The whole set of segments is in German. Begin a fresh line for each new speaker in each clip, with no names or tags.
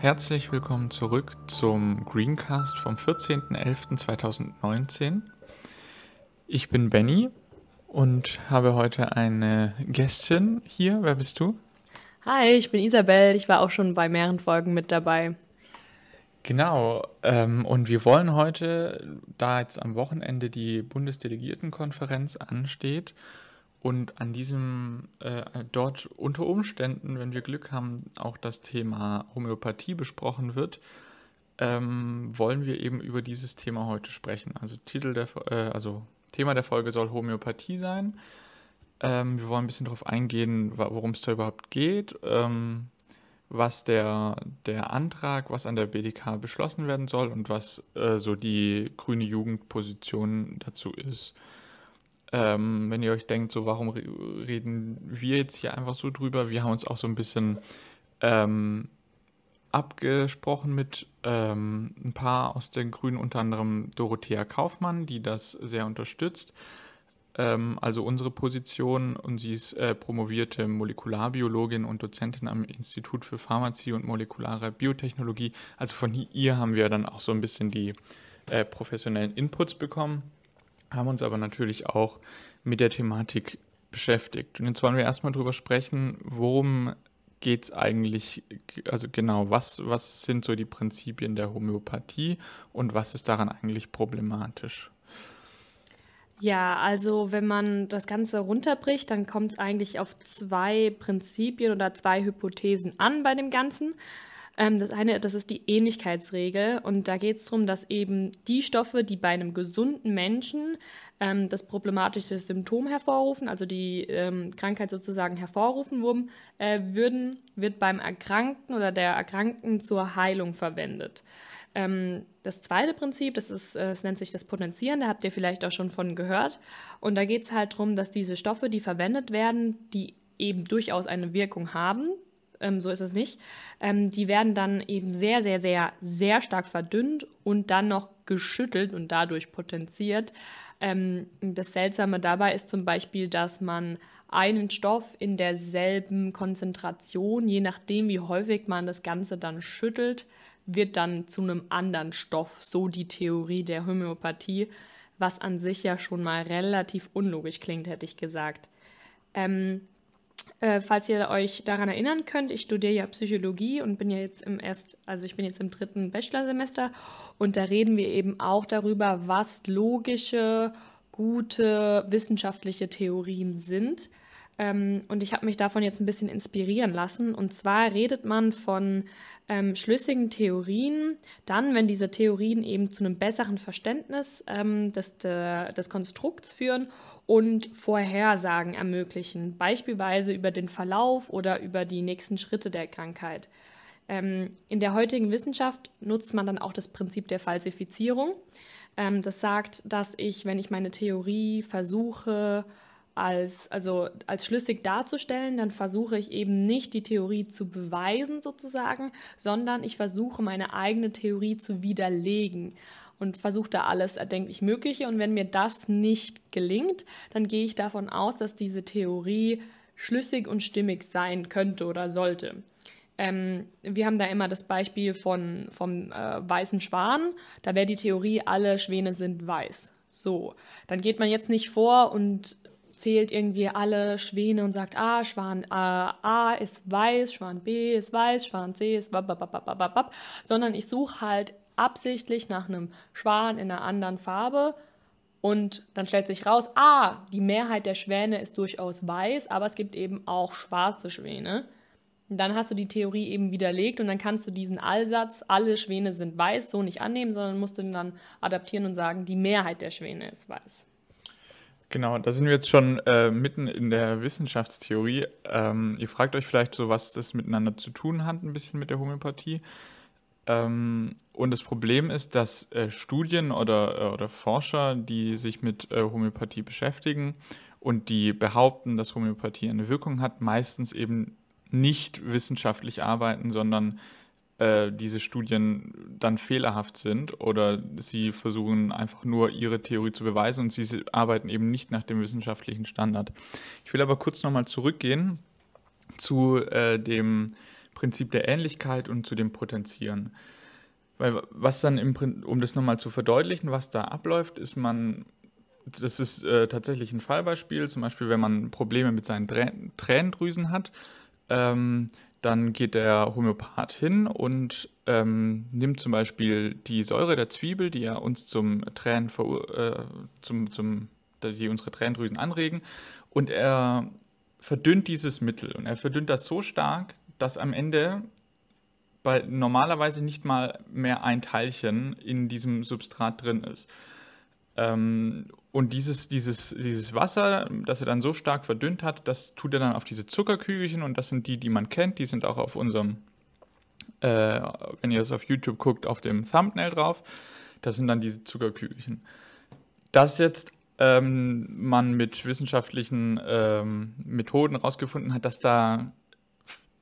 Herzlich willkommen zurück zum Greencast vom 14.11.2019. Ich bin Benny und habe heute eine Gästin hier. Wer bist du?
Hi, ich bin Isabel. Ich war auch schon bei mehreren Folgen mit dabei.
Genau, ähm, und wir wollen heute, da jetzt am Wochenende die Bundesdelegiertenkonferenz ansteht und an diesem, äh, dort unter Umständen, wenn wir Glück haben, auch das Thema Homöopathie besprochen wird, ähm, wollen wir eben über dieses Thema heute sprechen. Also Titel der, äh, also Thema der Folge soll Homöopathie sein. Ähm, wir wollen ein bisschen darauf eingehen, worum es da überhaupt geht, ähm, was der, der Antrag, was an der BDK beschlossen werden soll und was äh, so die grüne Jugendposition dazu ist. Ähm, wenn ihr euch denkt, so warum reden wir jetzt hier einfach so drüber? Wir haben uns auch so ein bisschen ähm, abgesprochen mit ähm, ein paar aus den Grünen, unter anderem Dorothea Kaufmann, die das sehr unterstützt. Ähm, also unsere Position und sie ist äh, promovierte Molekularbiologin und Dozentin am Institut für Pharmazie und molekulare Biotechnologie. Also von ihr haben wir dann auch so ein bisschen die äh, professionellen Inputs bekommen haben uns aber natürlich auch mit der Thematik beschäftigt. Und jetzt wollen wir erstmal drüber sprechen, worum geht es eigentlich, also genau, was, was sind so die Prinzipien der Homöopathie und was ist daran eigentlich problematisch?
Ja, also wenn man das Ganze runterbricht, dann kommt es eigentlich auf zwei Prinzipien oder zwei Hypothesen an bei dem Ganzen. Ähm, das eine, das ist die Ähnlichkeitsregel und da geht es darum, dass eben die Stoffe, die bei einem gesunden Menschen ähm, das problematische Symptom hervorrufen, also die ähm, Krankheit sozusagen hervorrufen würden, äh, würden, wird beim Erkrankten oder der Erkrankten zur Heilung verwendet. Ähm, das zweite Prinzip, das, ist, äh, das nennt sich das Potenzieren, da habt ihr vielleicht auch schon von gehört. Und da geht es halt darum, dass diese Stoffe, die verwendet werden, die eben durchaus eine Wirkung haben, ähm, so ist es nicht. Ähm, die werden dann eben sehr, sehr, sehr, sehr stark verdünnt und dann noch geschüttelt und dadurch potenziert. Ähm, das Seltsame dabei ist zum Beispiel, dass man einen Stoff in derselben Konzentration, je nachdem wie häufig man das Ganze dann schüttelt, wird dann zu einem anderen Stoff, so die Theorie der Homöopathie, was an sich ja schon mal relativ unlogisch klingt, hätte ich gesagt. Ähm, äh, falls ihr euch daran erinnern könnt, ich studiere ja Psychologie und bin ja jetzt im erst, also ich bin jetzt im dritten Bachelorsemester und da reden wir eben auch darüber, was logische, gute wissenschaftliche Theorien sind. Ähm, und ich habe mich davon jetzt ein bisschen inspirieren lassen. Und zwar redet man von ähm, schlüssigen Theorien, dann, wenn diese Theorien eben zu einem besseren Verständnis ähm, des, de, des Konstrukts führen und Vorhersagen ermöglichen, beispielsweise über den Verlauf oder über die nächsten Schritte der Krankheit. Ähm, in der heutigen Wissenschaft nutzt man dann auch das Prinzip der Falsifizierung. Ähm, das sagt, dass ich, wenn ich meine Theorie versuche, als, also als schlüssig darzustellen, dann versuche ich eben nicht die Theorie zu beweisen sozusagen, sondern ich versuche meine eigene Theorie zu widerlegen und versuche da alles erdenklich Mögliche. Und wenn mir das nicht gelingt, dann gehe ich davon aus, dass diese Theorie schlüssig und stimmig sein könnte oder sollte. Ähm, wir haben da immer das Beispiel von, vom äh, weißen Schwan. Da wäre die Theorie, alle Schwäne sind weiß. So, dann geht man jetzt nicht vor und zählt irgendwie alle Schwäne und sagt, ah, Schwan äh, A ist weiß, Schwan B ist weiß, Schwan C ist babababababab, sondern ich suche halt absichtlich nach einem Schwan in einer anderen Farbe und dann stellt sich raus, ah, die Mehrheit der Schwäne ist durchaus weiß, aber es gibt eben auch schwarze Schwäne. Und dann hast du die Theorie eben widerlegt und dann kannst du diesen Allsatz, alle Schwäne sind weiß, so nicht annehmen, sondern musst du dann adaptieren und sagen, die Mehrheit der Schwäne ist weiß.
Genau, da sind wir jetzt schon äh, mitten in der Wissenschaftstheorie. Ähm, ihr fragt euch vielleicht so, was das miteinander zu tun hat, ein bisschen mit der Homöopathie. Ähm, und das Problem ist, dass äh, Studien oder, äh, oder Forscher, die sich mit äh, Homöopathie beschäftigen und die behaupten, dass Homöopathie eine Wirkung hat, meistens eben nicht wissenschaftlich arbeiten, sondern äh, diese Studien dann fehlerhaft sind oder sie versuchen einfach nur ihre Theorie zu beweisen und sie arbeiten eben nicht nach dem wissenschaftlichen Standard. Ich will aber kurz nochmal zurückgehen zu äh, dem Prinzip der Ähnlichkeit und zu dem Potenzieren. Weil was dann, im, um das nochmal zu verdeutlichen, was da abläuft, ist man, das ist äh, tatsächlich ein Fallbeispiel, zum Beispiel wenn man Probleme mit seinen Trä Tränendrüsen hat, ähm, dann geht der Homöopath hin und ähm, nimmt zum Beispiel die Säure der Zwiebel, die ja uns zum Tränen äh, zum, zum, die unsere Tränendrüsen anregen, und er verdünnt dieses Mittel. Und er verdünnt das so stark, dass am Ende bei normalerweise nicht mal mehr ein Teilchen in diesem Substrat drin ist. Ähm, und dieses, dieses, dieses Wasser, das er dann so stark verdünnt hat, das tut er dann auf diese Zuckerkügelchen und das sind die, die man kennt, die sind auch auf unserem, äh, wenn ihr es auf YouTube guckt, auf dem Thumbnail drauf. Das sind dann diese Zuckerkügelchen. Dass jetzt ähm, man mit wissenschaftlichen ähm, Methoden herausgefunden hat, dass da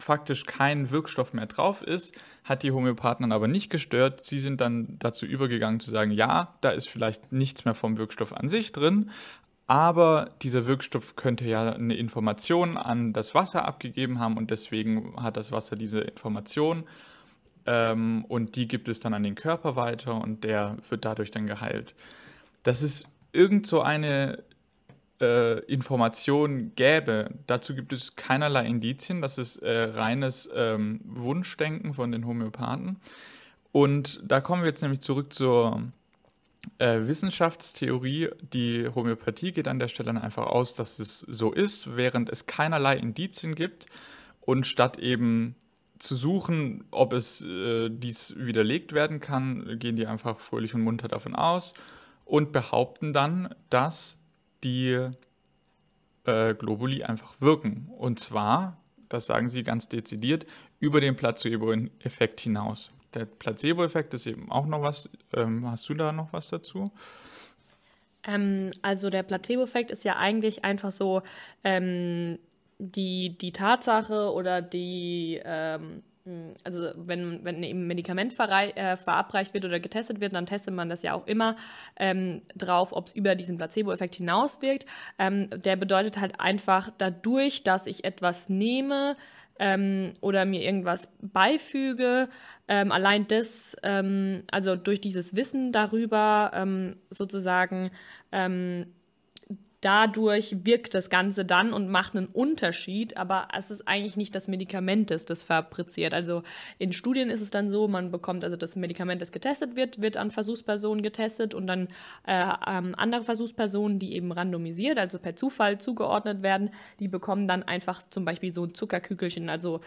faktisch kein Wirkstoff mehr drauf ist, hat die Homöopathen aber nicht gestört. Sie sind dann dazu übergegangen zu sagen, ja, da ist vielleicht nichts mehr vom Wirkstoff an sich drin, aber dieser Wirkstoff könnte ja eine Information an das Wasser abgegeben haben und deswegen hat das Wasser diese Information ähm, und die gibt es dann an den Körper weiter und der wird dadurch dann geheilt. Das ist irgend so eine äh, Information gäbe. Dazu gibt es keinerlei Indizien. Das ist äh, reines ähm, Wunschdenken von den Homöopathen. Und da kommen wir jetzt nämlich zurück zur äh, Wissenschaftstheorie. Die Homöopathie geht an der Stelle dann einfach aus, dass es so ist, während es keinerlei Indizien gibt. Und statt eben zu suchen, ob es äh, dies widerlegt werden kann, gehen die einfach fröhlich und munter davon aus und behaupten dann, dass die äh, Globuli einfach wirken. Und zwar, das sagen sie ganz dezidiert, über den Placebo-Effekt hinaus. Der Placebo-Effekt ist eben auch noch was. Ähm, hast du da noch was dazu?
Ähm, also der Placebo-Effekt ist ja eigentlich einfach so ähm, die, die Tatsache oder die ähm, hm, also wenn, wenn eben ein Medikament äh, verabreicht wird oder getestet wird, dann testet man das ja auch immer ähm, drauf, ob es über diesen Placebo-Effekt hinauswirkt. Ähm, der bedeutet halt einfach dadurch, dass ich etwas nehme ähm, oder mir irgendwas beifüge, ähm, allein das, ähm, also durch dieses Wissen darüber ähm, sozusagen dadurch wirkt das Ganze dann und macht einen Unterschied, aber es ist eigentlich nicht das Medikament, das das fabriziert. Also in Studien ist es dann so, man bekommt also das Medikament, das getestet wird, wird an Versuchspersonen getestet und dann äh, ähm, andere Versuchspersonen, die eben randomisiert, also per Zufall zugeordnet werden, die bekommen dann einfach zum Beispiel so ein Zuckerkügelchen, also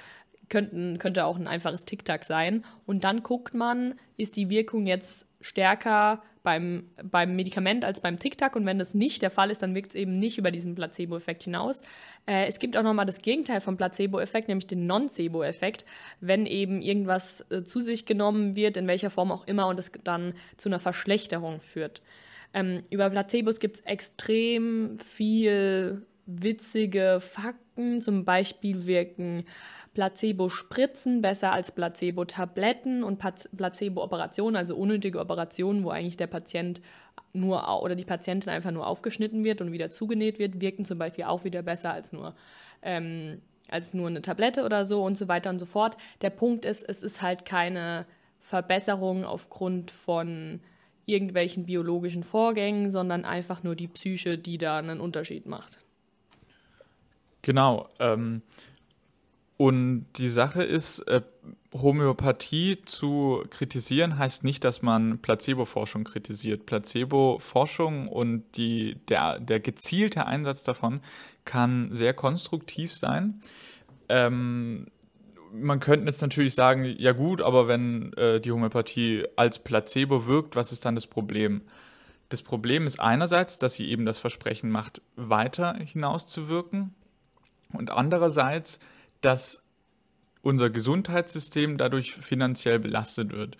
könnten, könnte auch ein einfaches Tic-Tac sein. Und dann guckt man, ist die Wirkung jetzt stärker beim, beim Medikament als beim Tic-Tac. Und wenn das nicht der Fall ist, dann wirkt es eben nicht über diesen Placebo-Effekt hinaus. Äh, es gibt auch nochmal das Gegenteil vom Placebo-Effekt, nämlich den Nocebo-Effekt, wenn eben irgendwas äh, zu sich genommen wird, in welcher Form auch immer, und es dann zu einer Verschlechterung führt. Ähm, über Placebos gibt es extrem viel witzige Fakten. Zum Beispiel wirken Placebo-Spritzen besser als Placebo-Tabletten und Placebo-Operationen, also unnötige Operationen, wo eigentlich der Patient nur oder die Patientin einfach nur aufgeschnitten wird und wieder zugenäht wird, wirken zum Beispiel auch wieder besser als nur, ähm, als nur eine Tablette oder so und so weiter und so fort. Der Punkt ist, es ist halt keine Verbesserung aufgrund von irgendwelchen biologischen Vorgängen, sondern einfach nur die Psyche, die da einen Unterschied macht.
Genau. Ähm, und die Sache ist, äh, Homöopathie zu kritisieren heißt nicht, dass man Placebo-Forschung kritisiert. Placebo-Forschung und die, der, der gezielte Einsatz davon kann sehr konstruktiv sein. Ähm, man könnte jetzt natürlich sagen, ja gut, aber wenn äh, die Homöopathie als Placebo wirkt, was ist dann das Problem? Das Problem ist einerseits, dass sie eben das Versprechen macht, weiter hinaus zu wirken und andererseits, dass unser Gesundheitssystem dadurch finanziell belastet wird.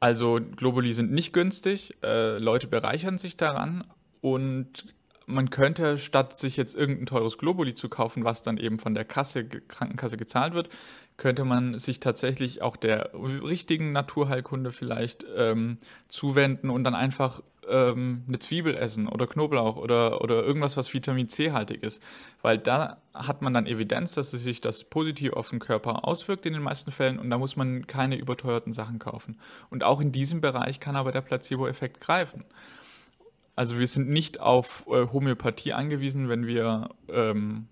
Also Globuli sind nicht günstig, äh, Leute bereichern sich daran und man könnte, statt sich jetzt irgendein teures Globuli zu kaufen, was dann eben von der Kasse, Krankenkasse gezahlt wird, könnte man sich tatsächlich auch der richtigen Naturheilkunde vielleicht ähm, zuwenden und dann einfach ähm, eine Zwiebel essen oder Knoblauch oder, oder irgendwas, was Vitamin C haltig ist. Weil da hat man dann Evidenz, dass sich das positiv auf den Körper auswirkt in den meisten Fällen und da muss man keine überteuerten Sachen kaufen. Und auch in diesem Bereich kann aber der Placebo-Effekt greifen. Also wir sind nicht auf äh, Homöopathie angewiesen, wenn wir ähm,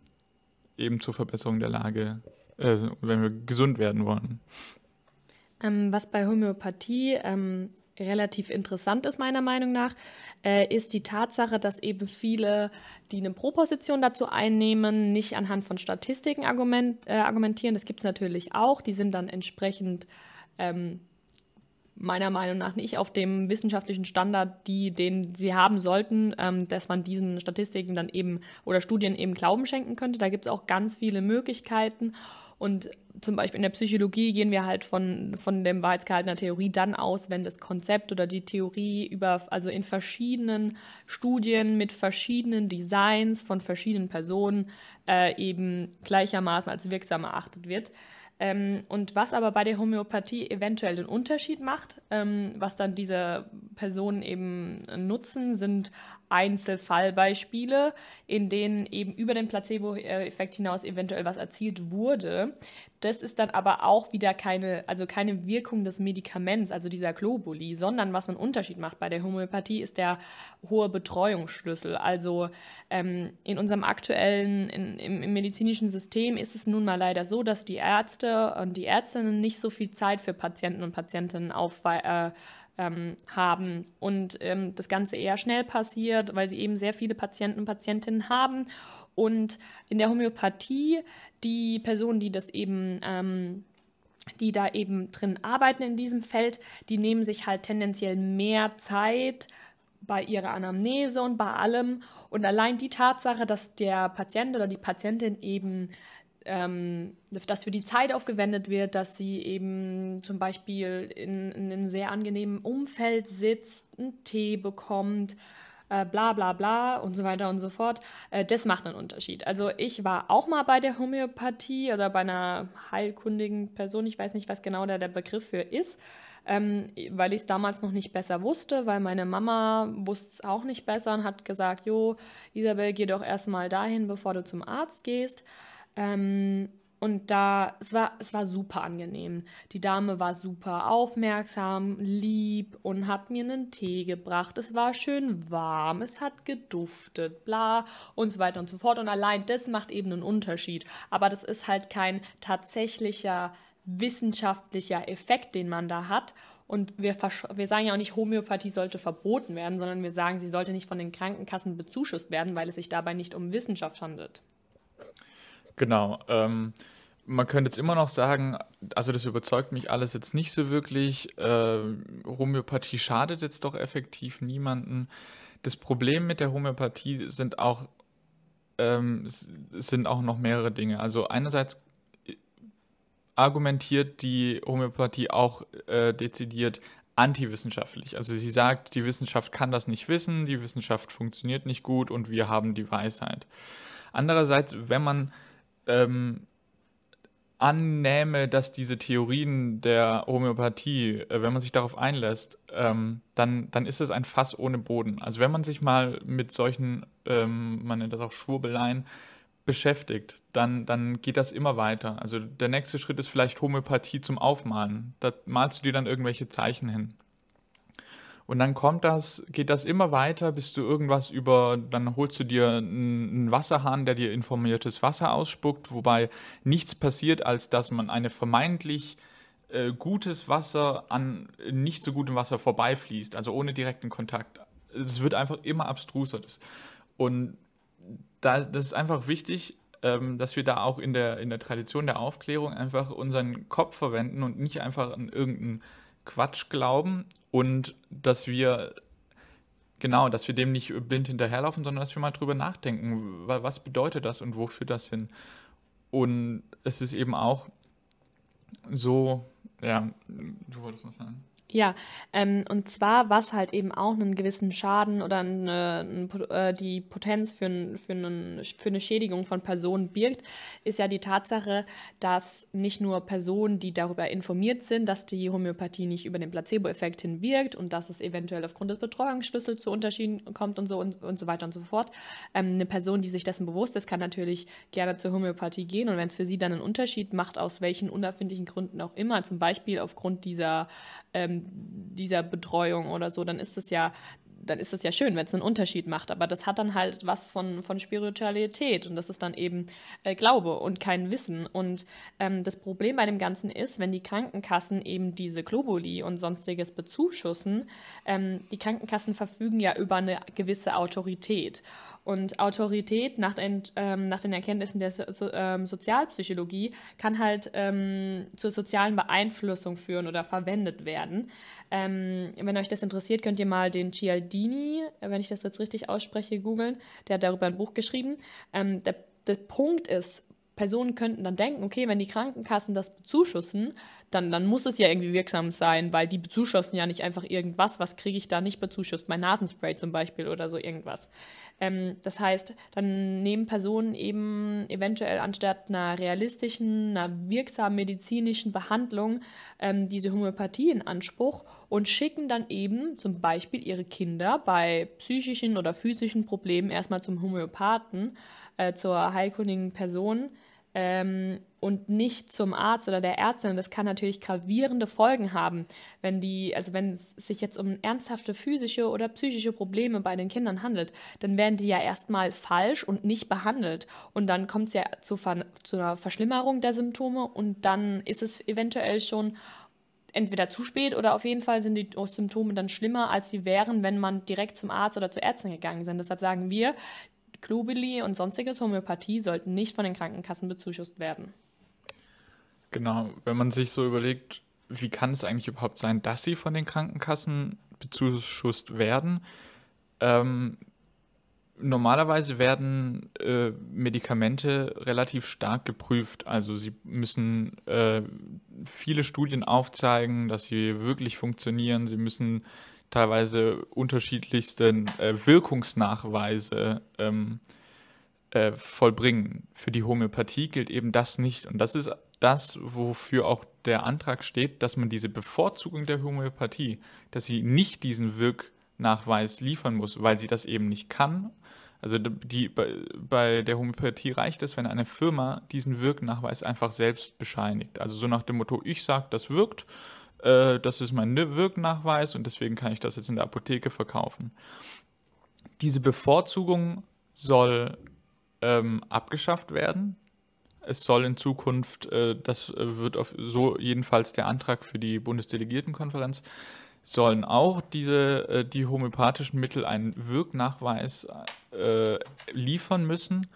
eben zur Verbesserung der Lage, äh, wenn wir gesund werden wollen.
Ähm, was bei Homöopathie ähm, relativ interessant ist, meiner Meinung nach, äh, ist die Tatsache, dass eben viele, die eine Proposition dazu einnehmen, nicht anhand von Statistiken argument, äh, argumentieren. Das gibt es natürlich auch. Die sind dann entsprechend ähm, meiner Meinung nach nicht auf dem wissenschaftlichen Standard, die, den sie haben sollten, ähm, dass man diesen Statistiken dann eben oder Studien eben Glauben schenken könnte. Da gibt es auch ganz viele Möglichkeiten. Und zum Beispiel in der Psychologie gehen wir halt von, von dem wahrheitsgehaltener Theorie dann aus, wenn das Konzept oder die Theorie über, also in verschiedenen Studien mit verschiedenen Designs von verschiedenen Personen äh, eben gleichermaßen als wirksam erachtet wird. Ähm, und was aber bei der Homöopathie eventuell den Unterschied macht, ähm, was dann diese Personen eben nutzen, sind Einzelfallbeispiele, in denen eben über den Placebo-Effekt hinaus eventuell was erzielt wurde. Das ist dann aber auch wieder keine, also keine Wirkung des Medikaments, also dieser Globuli, sondern was einen Unterschied macht bei der Homöopathie, ist der hohe Betreuungsschlüssel. Also ähm, in unserem aktuellen, in, im, im, medizinischen System ist es nun mal leider so, dass die Ärzte und die Ärztinnen nicht so viel Zeit für Patienten und Patientinnen auf, äh, ähm, haben und ähm, das Ganze eher schnell passiert, weil sie eben sehr viele Patienten und Patientinnen haben. Und in der Homöopathie, die Personen, die das eben ähm, die da eben drin arbeiten in diesem Feld, die nehmen sich halt tendenziell mehr Zeit bei ihrer Anamnese und bei allem. Und allein die Tatsache, dass der Patient oder die Patientin eben ähm, dass für die Zeit aufgewendet wird, dass sie eben zum Beispiel in, in einem sehr angenehmen Umfeld sitzt, einen Tee bekommt, äh, bla bla bla und so weiter und so fort. Äh, das macht einen Unterschied. Also ich war auch mal bei der Homöopathie oder bei einer heilkundigen Person, ich weiß nicht, was genau da der Begriff für ist. Ähm, weil ich es damals noch nicht besser wusste, weil meine Mama wusste es auch nicht besser und hat gesagt, jo, Isabel, geh doch erstmal dahin, bevor du zum Arzt gehst. Ähm, und da, es war, es war super angenehm. Die Dame war super aufmerksam, lieb und hat mir einen Tee gebracht. Es war schön warm, es hat geduftet, bla und so weiter und so fort. Und allein das macht eben einen Unterschied. Aber das ist halt kein tatsächlicher wissenschaftlicher Effekt, den man da hat. Und wir, wir sagen ja auch nicht, Homöopathie sollte verboten werden, sondern wir sagen, sie sollte nicht von den Krankenkassen bezuschusst werden, weil es sich dabei nicht um Wissenschaft handelt.
Genau. Ähm, man könnte jetzt immer noch sagen, also das überzeugt mich alles jetzt nicht so wirklich. Äh, Homöopathie schadet jetzt doch effektiv niemanden. Das Problem mit der Homöopathie sind auch, ähm, sind auch noch mehrere Dinge. Also einerseits argumentiert die Homöopathie auch äh, dezidiert antiwissenschaftlich. Also sie sagt, die Wissenschaft kann das nicht wissen, die Wissenschaft funktioniert nicht gut und wir haben die Weisheit. Andererseits, wenn man ähm, annähme, dass diese Theorien der Homöopathie, äh, wenn man sich darauf einlässt, ähm, dann, dann ist es ein Fass ohne Boden. Also wenn man sich mal mit solchen, ähm, man nennt das auch Schwurbeleien, beschäftigt, dann, dann geht das immer weiter. Also der nächste Schritt ist vielleicht Homöopathie zum Aufmalen. Da malst du dir dann irgendwelche Zeichen hin. Und dann kommt das, geht das immer weiter, bis du irgendwas über, dann holst du dir einen Wasserhahn, der dir informiertes Wasser ausspuckt, wobei nichts passiert, als dass man eine vermeintlich äh, gutes Wasser an nicht so gutem Wasser vorbeifließt, also ohne direkten Kontakt. Es wird einfach immer abstruser. Und da, das ist einfach wichtig, ähm, dass wir da auch in der, in der Tradition der Aufklärung einfach unseren Kopf verwenden und nicht einfach an irgendeinen Quatsch glauben und dass wir genau, dass wir dem nicht blind hinterherlaufen, sondern dass wir mal drüber nachdenken, was bedeutet das und wo führt das hin? Und es ist eben auch so, ja, du wolltest was sagen.
Ja, ähm, und zwar, was halt eben auch einen gewissen Schaden oder eine, ein äh, die Potenz für für 'nen für 'ne Schädigung von Personen birgt, ist ja die Tatsache, dass nicht nur Personen, die darüber informiert sind, dass die Homöopathie nicht über den Placebo-Effekt hin wirkt und dass es eventuell aufgrund des Betreuungsschlüssels zu Unterschieden kommt und so und und so weiter und so fort. Ähm, 'ne Person, die sich dessen bewusst ist, kann natürlich gerne zur Homöopathie gehen und wenn es für sie dann einen Unterschied macht, aus welchen unerfindlichen Gründen auch immer, zum Beispiel aufgrund dieser ähm, dieser Betreuung oder so, dann ist es ja dann ist es ja schön, wenn es einen Unterschied macht. Aber das hat dann halt was von, von Spiritualität und das ist dann eben äh, Glaube und kein Wissen. Und ähm, das Problem bei dem Ganzen ist, wenn die Krankenkassen eben diese Globuli und sonstiges bezuschussen, ähm, die Krankenkassen verfügen ja über eine gewisse Autorität. Und Autorität nach den, ähm, nach den Erkenntnissen der so, ähm, Sozialpsychologie kann halt ähm, zur sozialen Beeinflussung führen oder verwendet werden. Ähm, wenn euch das interessiert, könnt ihr mal den Cialdini, wenn ich das jetzt richtig ausspreche, googeln. Der hat darüber ein Buch geschrieben. Ähm, der, der Punkt ist, Personen könnten dann denken, okay, wenn die Krankenkassen das bezuschussen, dann, dann muss es ja irgendwie wirksam sein, weil die bezuschussen ja nicht einfach irgendwas. Was kriege ich da nicht bezuschusst? Mein Nasenspray zum Beispiel oder so irgendwas. Ähm, das heißt, dann nehmen Personen eben eventuell anstatt einer realistischen, einer wirksamen medizinischen Behandlung ähm, diese Homöopathie in Anspruch und schicken dann eben zum Beispiel ihre Kinder bei psychischen oder physischen Problemen erstmal zum Homöopathen, äh, zur heilkundigen Person ähm, und nicht zum Arzt oder der Ärztin. Das kann natürlich gravierende Folgen haben, wenn die, also wenn es sich jetzt um ernsthafte physische oder psychische Probleme bei den Kindern handelt, dann werden die ja erstmal falsch und nicht behandelt. Und dann kommt es ja zu, zu einer Verschlimmerung der Symptome und dann ist es eventuell schon entweder zu spät oder auf jeden Fall sind die Symptome dann schlimmer, als sie wären, wenn man direkt zum Arzt oder zur Ärztin gegangen sind. Deshalb sagen wir, Globuli und sonstiges Homöopathie sollten nicht von den Krankenkassen bezuschusst werden.
Genau, wenn man sich so überlegt, wie kann es eigentlich überhaupt sein, dass sie von den Krankenkassen bezuschusst werden? Ähm, normalerweise werden äh, Medikamente relativ stark geprüft. Also sie müssen äh, viele Studien aufzeigen, dass sie wirklich funktionieren. Sie müssen teilweise unterschiedlichsten äh, Wirkungsnachweise ähm, äh, vollbringen. Für die Homöopathie gilt eben das nicht. Und das ist das, wofür auch der Antrag steht, dass man diese Bevorzugung der Homöopathie, dass sie nicht diesen Wirknachweis liefern muss, weil sie das eben nicht kann. Also die, bei, bei der Homöopathie reicht es, wenn eine Firma diesen Wirknachweis einfach selbst bescheinigt. Also so nach dem Motto, ich sage, das wirkt äh, das ist mein Wirknachweis und deswegen kann ich das jetzt in der Apotheke verkaufen. Diese Bevorzugung soll ähm, abgeschafft werden. Es soll in Zukunft, äh, das wird auf, so jedenfalls der Antrag für die Bundesdelegiertenkonferenz, sollen auch diese, äh, die homöopathischen Mittel einen Wirknachweis äh, liefern müssen.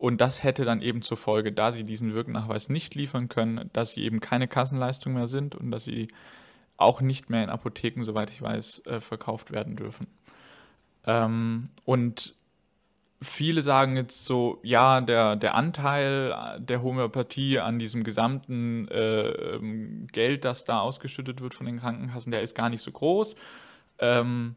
Und das hätte dann eben zur Folge, da sie diesen Wirknachweis nicht liefern können, dass sie eben keine Kassenleistung mehr sind und dass sie auch nicht mehr in Apotheken, soweit ich weiß, äh, verkauft werden dürfen. Ähm, und viele sagen jetzt so, ja, der, der Anteil der Homöopathie an diesem gesamten äh, ähm, Geld, das da ausgeschüttet wird von den Krankenkassen, der ist gar nicht so groß. Ähm,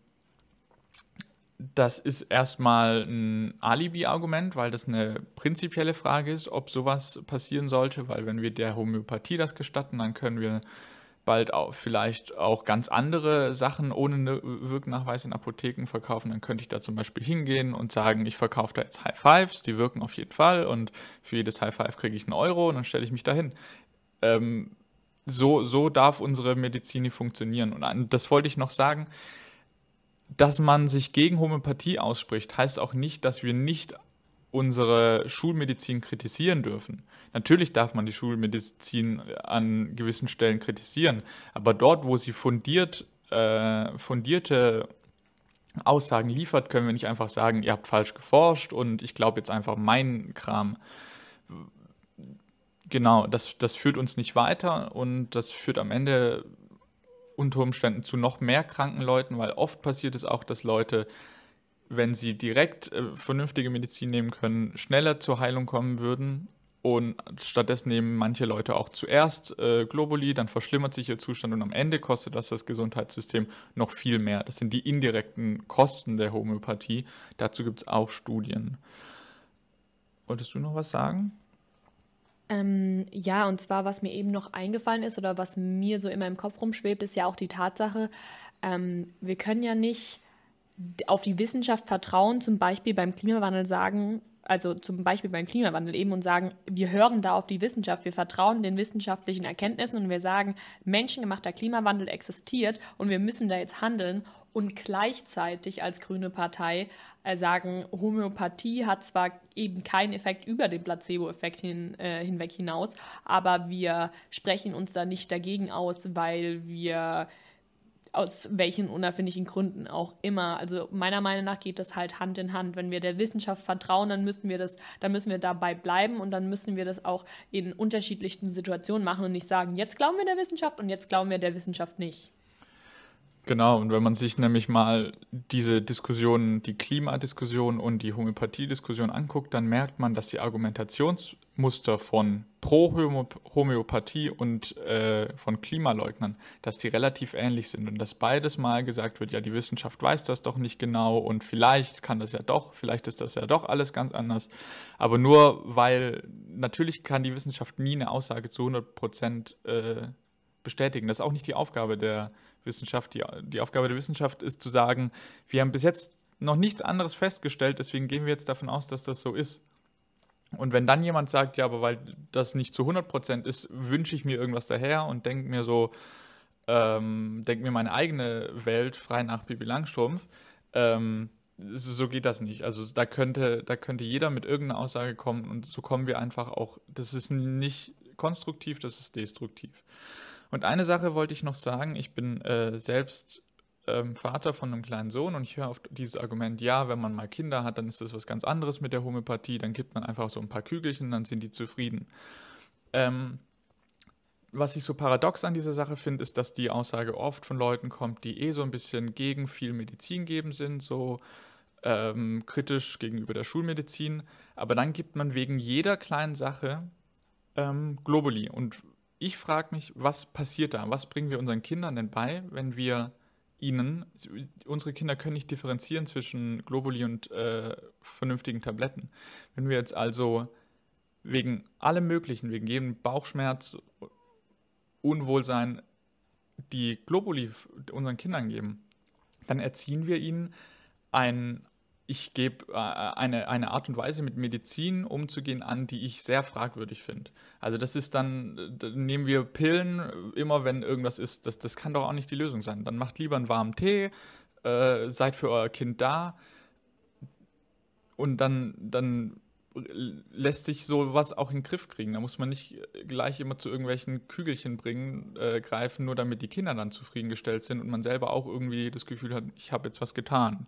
das ist erstmal ein Alibi-Argument, weil das eine prinzipielle Frage ist, ob sowas passieren sollte, weil wenn wir der Homöopathie das gestatten, dann können wir bald auch vielleicht auch ganz andere Sachen ohne Wirknachweis in Apotheken verkaufen. Dann könnte ich da zum Beispiel hingehen und sagen, ich verkaufe da jetzt High Fives, die wirken auf jeden Fall und für jedes High Five kriege ich einen Euro und dann stelle ich mich dahin. Ähm, so, so darf unsere Medizin funktionieren. Und das wollte ich noch sagen dass man sich gegen Homöopathie ausspricht, heißt auch nicht, dass wir nicht unsere Schulmedizin kritisieren dürfen. Natürlich darf man die Schulmedizin an gewissen Stellen kritisieren, aber dort, wo sie fundiert, äh, fundierte Aussagen liefert, können wir nicht einfach sagen, ihr habt falsch geforscht und ich glaube jetzt einfach meinen Kram. Genau, das, das führt uns nicht weiter und das führt am Ende unter Umständen zu noch mehr kranken Leuten, weil oft passiert es auch, dass Leute, wenn sie direkt äh, vernünftige Medizin nehmen können, schneller zur Heilung kommen würden Und stattdessen nehmen manche Leute auch zuerst äh, Globuli, dann verschlimmert sich ihr Zustand und am Ende kostet das das Gesundheitssystem noch viel mehr. Das sind die indirekten Kosten der Homöopathie. Dazu gibt es auch Studien. Wolltest du noch was sagen?
Ähm, ja, und zwar, was mir eben noch eingefallen ist oder was mir so in meinem Kopf rumschwebt, ist ja auch die Tatsache, ähm, wir können ja nicht auf die Wissenschaft vertrauen, zum Beispiel beim Klimawandel sagen, also zum Beispiel beim Klimawandel eben und sagen, wir hören da auf die Wissenschaft, wir vertrauen den wissenschaftlichen Erkenntnissen und wir sagen, menschengemachter Klimawandel existiert und wir müssen da jetzt handeln und gleichzeitig als grüne Partei sagen, Homöopathie hat zwar eben keinen Effekt über den Placebo-Effekt hin, äh, hinweg hinaus, aber wir sprechen uns da nicht dagegen aus, weil wir aus welchen unerfindlichen Gründen auch immer. Also meiner Meinung nach geht das halt Hand in Hand. Wenn wir der Wissenschaft vertrauen, dann müssen wir das, dann müssen wir dabei bleiben und dann müssen wir das auch in unterschiedlichsten Situationen machen und nicht sagen, jetzt glauben wir der Wissenschaft und jetzt glauben wir der Wissenschaft nicht.
Genau, und wenn man sich nämlich mal diese Diskussion, die Klimadiskussion und die Homöopathiediskussion anguckt, dann merkt man, dass die Argumentationsmuster von Pro-Homöopathie und äh, von Klimaleugnern, dass die relativ ähnlich sind und dass beides mal gesagt wird, ja, die Wissenschaft weiß das doch nicht genau und vielleicht kann das ja doch, vielleicht ist das ja doch alles ganz anders. Aber nur weil, natürlich kann die Wissenschaft nie eine Aussage zu 100 Prozent äh, bestätigen. Das ist auch nicht die Aufgabe der Wissenschaft. Die, die Aufgabe der Wissenschaft ist zu sagen, wir haben bis jetzt noch nichts anderes festgestellt, deswegen gehen wir jetzt davon aus, dass das so ist. Und wenn dann jemand sagt, ja, aber weil das nicht zu 100% ist, wünsche ich mir irgendwas daher und denke mir so, ähm, denke mir meine eigene Welt frei nach Bibi Langstrumpf, ähm, so geht das nicht. Also da könnte, da könnte jeder mit irgendeiner Aussage kommen und so kommen wir einfach auch, das ist nicht konstruktiv, das ist destruktiv. Und eine Sache wollte ich noch sagen, ich bin äh, selbst ähm, Vater von einem kleinen Sohn und ich höre auf dieses Argument, ja, wenn man mal Kinder hat, dann ist das was ganz anderes mit der Homöopathie, dann gibt man einfach so ein paar Kügelchen, dann sind die zufrieden. Ähm, was ich so paradox an dieser Sache finde, ist, dass die Aussage oft von Leuten kommt, die eh so ein bisschen gegen viel Medizin geben sind, so ähm, kritisch gegenüber der Schulmedizin. Aber dann gibt man wegen jeder kleinen Sache ähm, Globuli. Und ich frage mich, was passiert da? Was bringen wir unseren Kindern denn bei, wenn wir ihnen, unsere Kinder können nicht differenzieren zwischen Globuli und äh, vernünftigen Tabletten. Wenn wir jetzt also wegen allem Möglichen, wegen jedem Bauchschmerz, Unwohlsein, die Globuli unseren Kindern geben, dann erziehen wir ihnen ein ich gebe äh, eine, eine Art und Weise, mit Medizin umzugehen an, die ich sehr fragwürdig finde. Also das ist dann, da nehmen wir Pillen immer, wenn irgendwas ist. Das, das kann doch auch nicht die Lösung sein. Dann macht lieber einen warmen Tee, äh, seid für euer Kind da und dann, dann lässt sich sowas auch in den Griff kriegen. Da muss man nicht gleich immer zu irgendwelchen Kügelchen bringen, äh, greifen, nur damit die Kinder dann zufriedengestellt sind und man selber auch irgendwie das Gefühl hat, ich habe jetzt was getan.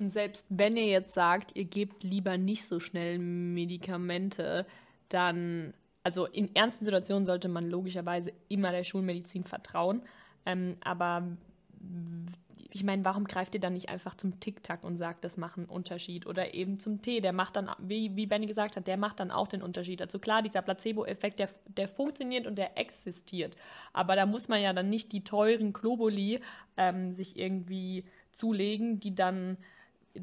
Und selbst wenn ihr jetzt sagt, ihr gebt lieber nicht so schnell Medikamente, dann, also in ernsten Situationen sollte man logischerweise immer der Schulmedizin vertrauen. Ähm, aber ich meine, warum greift ihr dann nicht einfach zum Tic-Tac und sagt, das macht einen Unterschied? Oder eben zum Tee, der macht dann, wie, wie Benny gesagt hat, der macht dann auch den Unterschied. Also klar, dieser Placebo-Effekt, der, der funktioniert und der existiert. Aber da muss man ja dann nicht die teuren Globuli ähm, sich irgendwie zulegen, die dann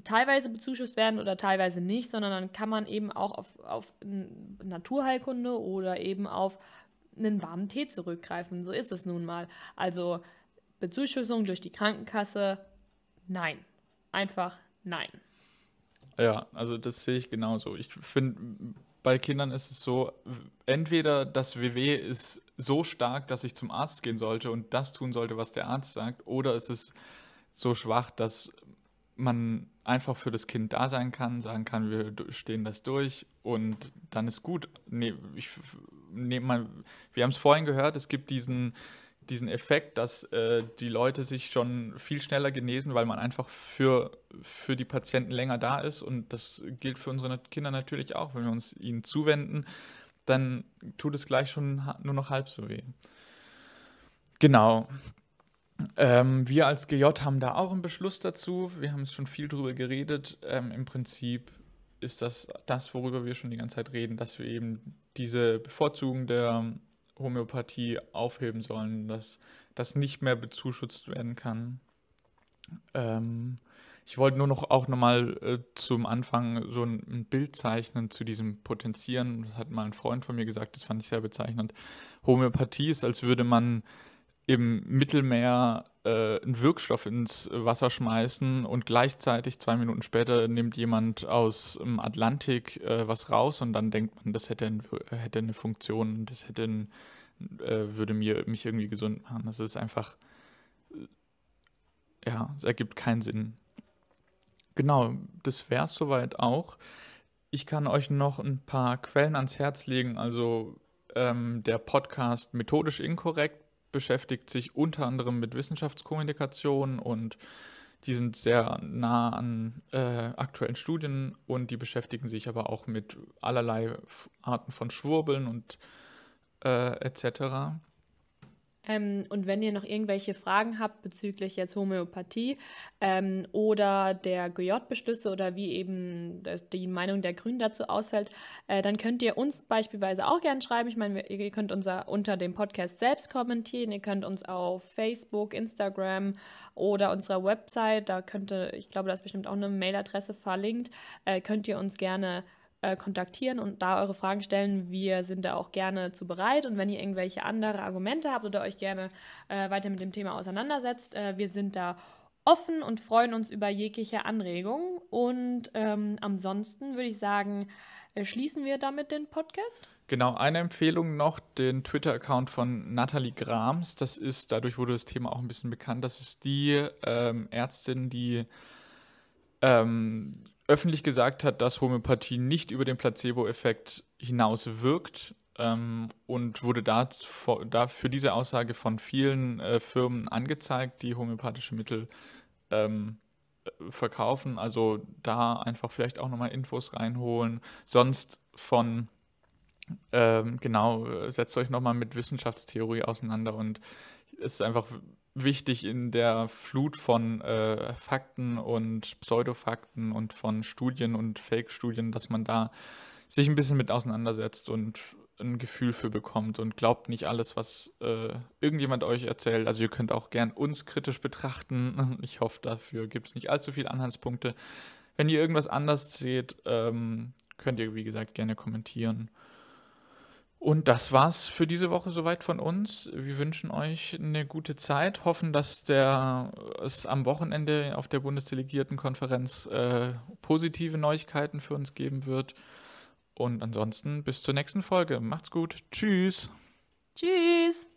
teilweise bezuschusst werden oder teilweise nicht, sondern dann kann man eben auch auf, auf Naturheilkunde oder eben auf einen warmen Tee zurückgreifen. So ist es nun mal. Also Bezuschussung durch die Krankenkasse, nein. Einfach nein.
Ja, also das sehe ich genauso. Ich finde, bei Kindern ist es so, entweder das WW ist so stark, dass ich zum Arzt gehen sollte und das tun sollte, was der Arzt sagt, oder es ist so schwach, dass man einfach für das Kind da sein kann, sagen kann, wir stehen das durch und dann ist gut. Nee, ich, nee, man, wir haben es vorhin gehört, es gibt diesen, diesen Effekt, dass äh, die Leute sich schon viel schneller genesen, weil man einfach für, für die Patienten länger da ist und das gilt für unsere Kinder natürlich auch. Wenn wir uns ihnen zuwenden, dann tut es gleich schon nur noch halb so weh. Genau. Ähm, wir als GJ haben da auch einen Beschluss dazu. Wir haben schon viel drüber geredet. Ähm, Im Prinzip ist das das, worüber wir schon die ganze Zeit reden, dass wir eben diese Bevorzugung der Homöopathie aufheben sollen, dass das nicht mehr bezuschusst werden kann. Ähm, ich wollte nur noch auch nochmal äh, zum Anfang so ein, ein, Bild zeichnen zu diesem Potenzieren. Das hat mal ein Freund von mir gesagt, das fand ich sehr bezeichnend. Homöopathie ist, als würde man im Mittelmeer äh, einen Wirkstoff ins Wasser schmeißen und gleichzeitig zwei Minuten später nimmt jemand aus dem Atlantik äh, was raus und dann denkt man, das hätte, ein, hätte eine Funktion, das hätte ein, äh, würde mir, mich irgendwie gesund machen. Das ist einfach, äh, ja, es ergibt keinen Sinn. Genau, das wäre es soweit auch. Ich kann euch noch ein paar Quellen ans Herz legen. Also ähm, der Podcast Methodisch Inkorrekt beschäftigt sich unter anderem mit Wissenschaftskommunikation und die sind sehr nah an äh, aktuellen Studien und die beschäftigen sich aber auch mit allerlei Arten von Schwurbeln und äh, etc.
Ähm, und wenn ihr noch irgendwelche Fragen habt bezüglich jetzt Homöopathie ähm, oder der GJ-Beschlüsse oder wie eben die Meinung der Grünen dazu ausfällt, äh, dann könnt ihr uns beispielsweise auch gerne schreiben. Ich meine, ihr könnt unser, unter dem Podcast selbst kommentieren. Ihr könnt uns auf Facebook, Instagram oder unserer Website, da könnte, ich glaube, da ist bestimmt auch eine Mailadresse verlinkt, äh, könnt ihr uns gerne äh, kontaktieren und da eure Fragen stellen. Wir sind da auch gerne zu bereit. Und wenn ihr irgendwelche andere Argumente habt oder euch gerne äh, weiter mit dem Thema auseinandersetzt, äh, wir sind da offen und freuen uns über jegliche Anregungen. Und ähm, ansonsten würde ich sagen, äh, schließen wir damit den Podcast.
Genau, eine Empfehlung noch, den Twitter-Account von Nathalie Grams. Das ist, dadurch wurde das Thema auch ein bisschen bekannt, das ist die ähm, Ärztin, die ähm, öffentlich gesagt hat, dass Homöopathie nicht über den Placebo-Effekt hinaus wirkt ähm, und wurde da, da diese Aussage von vielen äh, Firmen angezeigt, die homöopathische Mittel ähm, verkaufen. Also da einfach vielleicht auch nochmal Infos reinholen. Sonst von, ähm, genau, setzt euch nochmal mit Wissenschaftstheorie auseinander und es ist einfach wichtig in der Flut von äh, Fakten und Pseudofakten und von Studien und Fake-Studien, dass man da sich ein bisschen mit auseinandersetzt und ein Gefühl für bekommt und glaubt nicht alles, was äh, irgendjemand euch erzählt. Also ihr könnt auch gern uns kritisch betrachten. Ich hoffe, dafür gibt es nicht allzu viele Anhaltspunkte. Wenn ihr irgendwas anders seht, ähm, könnt ihr, wie gesagt, gerne kommentieren. Und das war's für diese Woche soweit von uns. Wir wünschen euch eine gute Zeit, hoffen, dass der, es am Wochenende auf der Bundesdelegiertenkonferenz äh, positive Neuigkeiten für uns geben wird. Und ansonsten bis zur nächsten Folge. Macht's gut. Tschüss.
Tschüss.